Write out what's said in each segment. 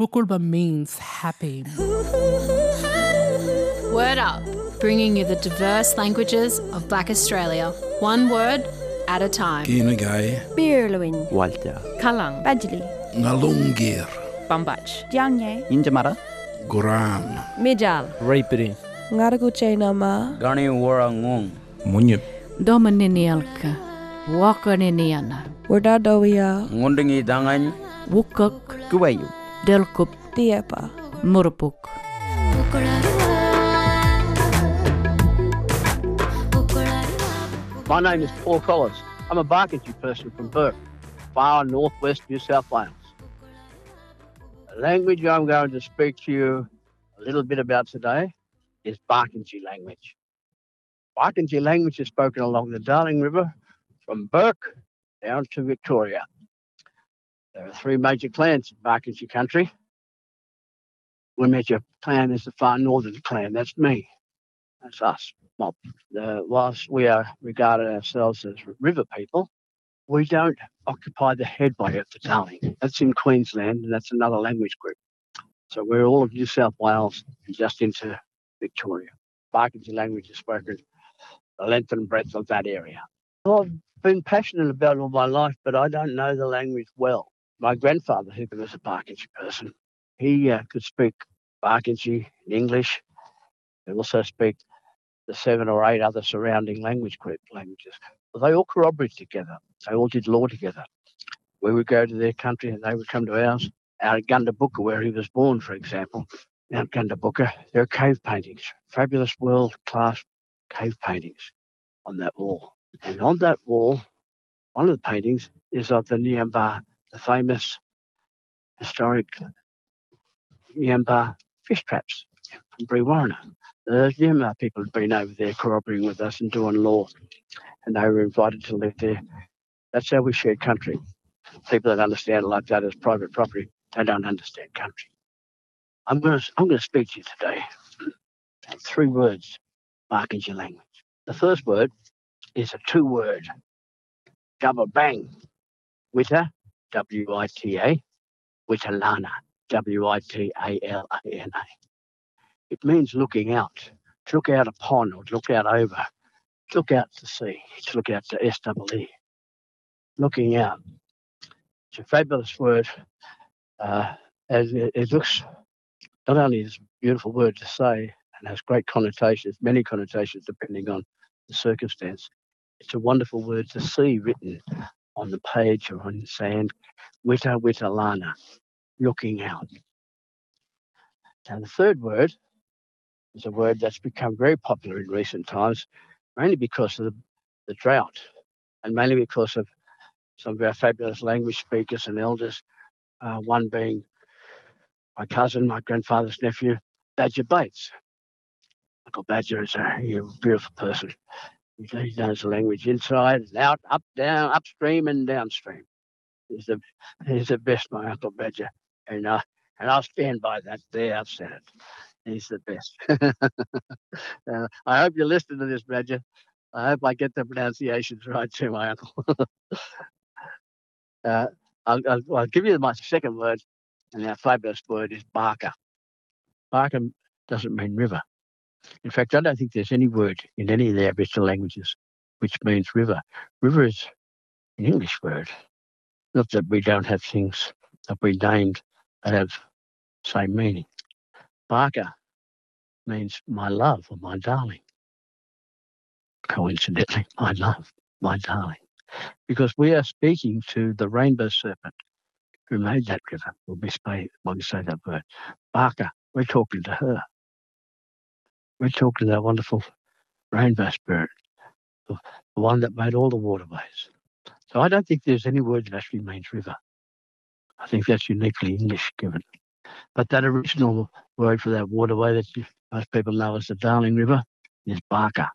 Pukulba means happy. Word Up, bringing you the diverse languages of Black Australia, one word at a time. Kinagai, Birluin, Walter, Kalang, Badjali, Ngalungir, Bambach, Dianye, Injamara, Guram, Mijal, Raipiri, Ngaraguche Nama, Gani Warangong, Munyip, Domaninialka, Wakaniniana, Wardadowia, Ngundingi Dangan, Wukuk, Kuwayu, My name is Paul Collins. I'm a Barkindji person from Bourke, far northwest New South Wales. The language I'm going to speak to you a little bit about today is Barkindji language. Barkindji language is spoken along the Darling River from Bourke down to Victoria. There are three major clans in Barkindji country. One major clan is the far northern clan. That's me. That's us. Uh, whilst we are regarded ourselves as river people, we don't occupy the headway of the Darling. That's in Queensland, and that's another language group. So we're all of New South Wales and just into Victoria. Barkindji language is spoken the length and breadth of that area. Well, I've been passionate about it all my life, but I don't know the language well. My grandfather, who was a Barkindji person, he uh, could speak Barkindji in English. He also speak the seven or eight other surrounding language group languages. Well, they all corroborated together. They all did law together. We would go to their country and they would come to ours. Out at Gundabooka, where he was born, for example, out Gundabooka, there are cave paintings, fabulous world class cave paintings on that wall. And on that wall, one of the paintings is of the Niamba, the famous historic Niamba fish traps from Brewarrina. The Yamar people had been over there cooperating with us and doing law, and they were invited to live there. That's how we shared country. People that understand like that as private property, they don't understand country. I'm going to I'm going to speak to you today. Three words, mark into your language. The first word is a two-word, double bang. Witta, W-I-T-A, Witalana, W-I-T-A-L-A-N-A. It means looking out, to look out upon or to look out over, to look out to sea, to look out to S-double-E. Looking out. It's a fabulous word. Uh, as it, it looks not only is a beautiful word to say and has great connotations, many connotations depending on the circumstance, it's a wonderful word to see written on the page or on the sand. Witta Lana, looking out. Now the third word is a word that's become very popular in recent times, mainly because of the, the drought and mainly because of some of our fabulous language speakers and elders, uh, one being my cousin, my grandfather's nephew, Badger Bates. Uncle Badger is a beautiful person. He, knows the language inside out, up, down, upstream and downstream. He's the he's the best, my Uncle Badger, and uh, and I'll stand by that. There, I've said it. He's the best. uh, I hope you listen to this, Badger. I hope I get the pronunciations right too, my uncle. uh, I'll, I'll, I'll give you my second word, and our fabulous word is Barker. Barker doesn't mean river. In fact, I don't think there's any word in any of the Aboriginal languages which means river. River is an English word. Not that we don't have things that we named that have same meaning. Barker means my love or my darling. Coincidentally, my love, my darling. Because we are speaking to the rainbow serpent who made that river we, say, when we say that word. Barker, we're talking to her. We're talking to that wonderful rainbow spirit, the the one that made all the waterways. So I don't think there's any word that actually means river. I think that's uniquely English given. But that original word for that waterway that you, most people know as the Darling River is Barker.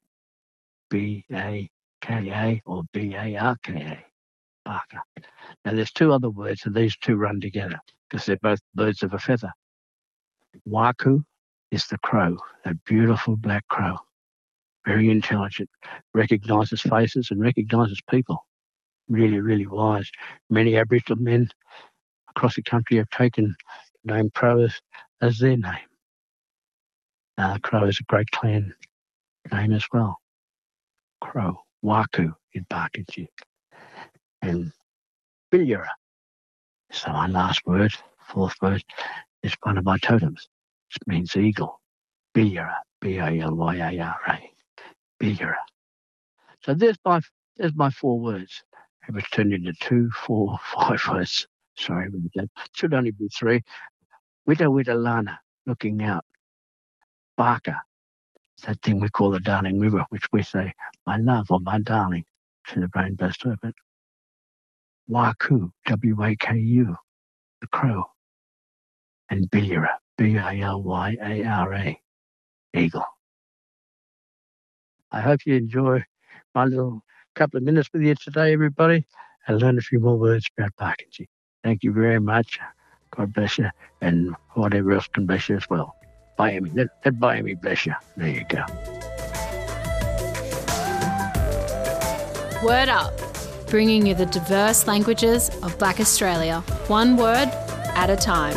B A K A or B A R K A. Barker. Now there's two other words, and these two run together because they're both birds of a feather. Waku is the crow, that beautiful black crow. Very intelligent, recognizes faces and recognizes people. Really, really wise. Many Aboriginal men across the country have taken the name Crow as, as their name. Uh, Crow is a great clan name as well. Crow, Waku in Barkindji, and Bilyara. So my last word, fourth word, is one of my totems. It means eagle. Bilyara, B-A-L-Y-A-R-A. Bilyara. So there's my there's my four words. It was turned into two, four, five words. Sorry about that. Should only be three. Widow Widow Lana, looking out. Barker, that thing we call the Darling River, which we say, my love or my darling, to the brain rainbow serpent. Waku, W-A-K-U, the crow. And Bilyara, B-A-L-Y-A-R-A, eagle. I hope you enjoy my little couple of minutes with you today, everybody, and learn a few more words about Barkindji. Thank you very much. God bless you, and whatever else can bless you as well. Miami, let, let Miami bless you. There you go. Word Up, bringing you the diverse languages of Black Australia, one word at a time.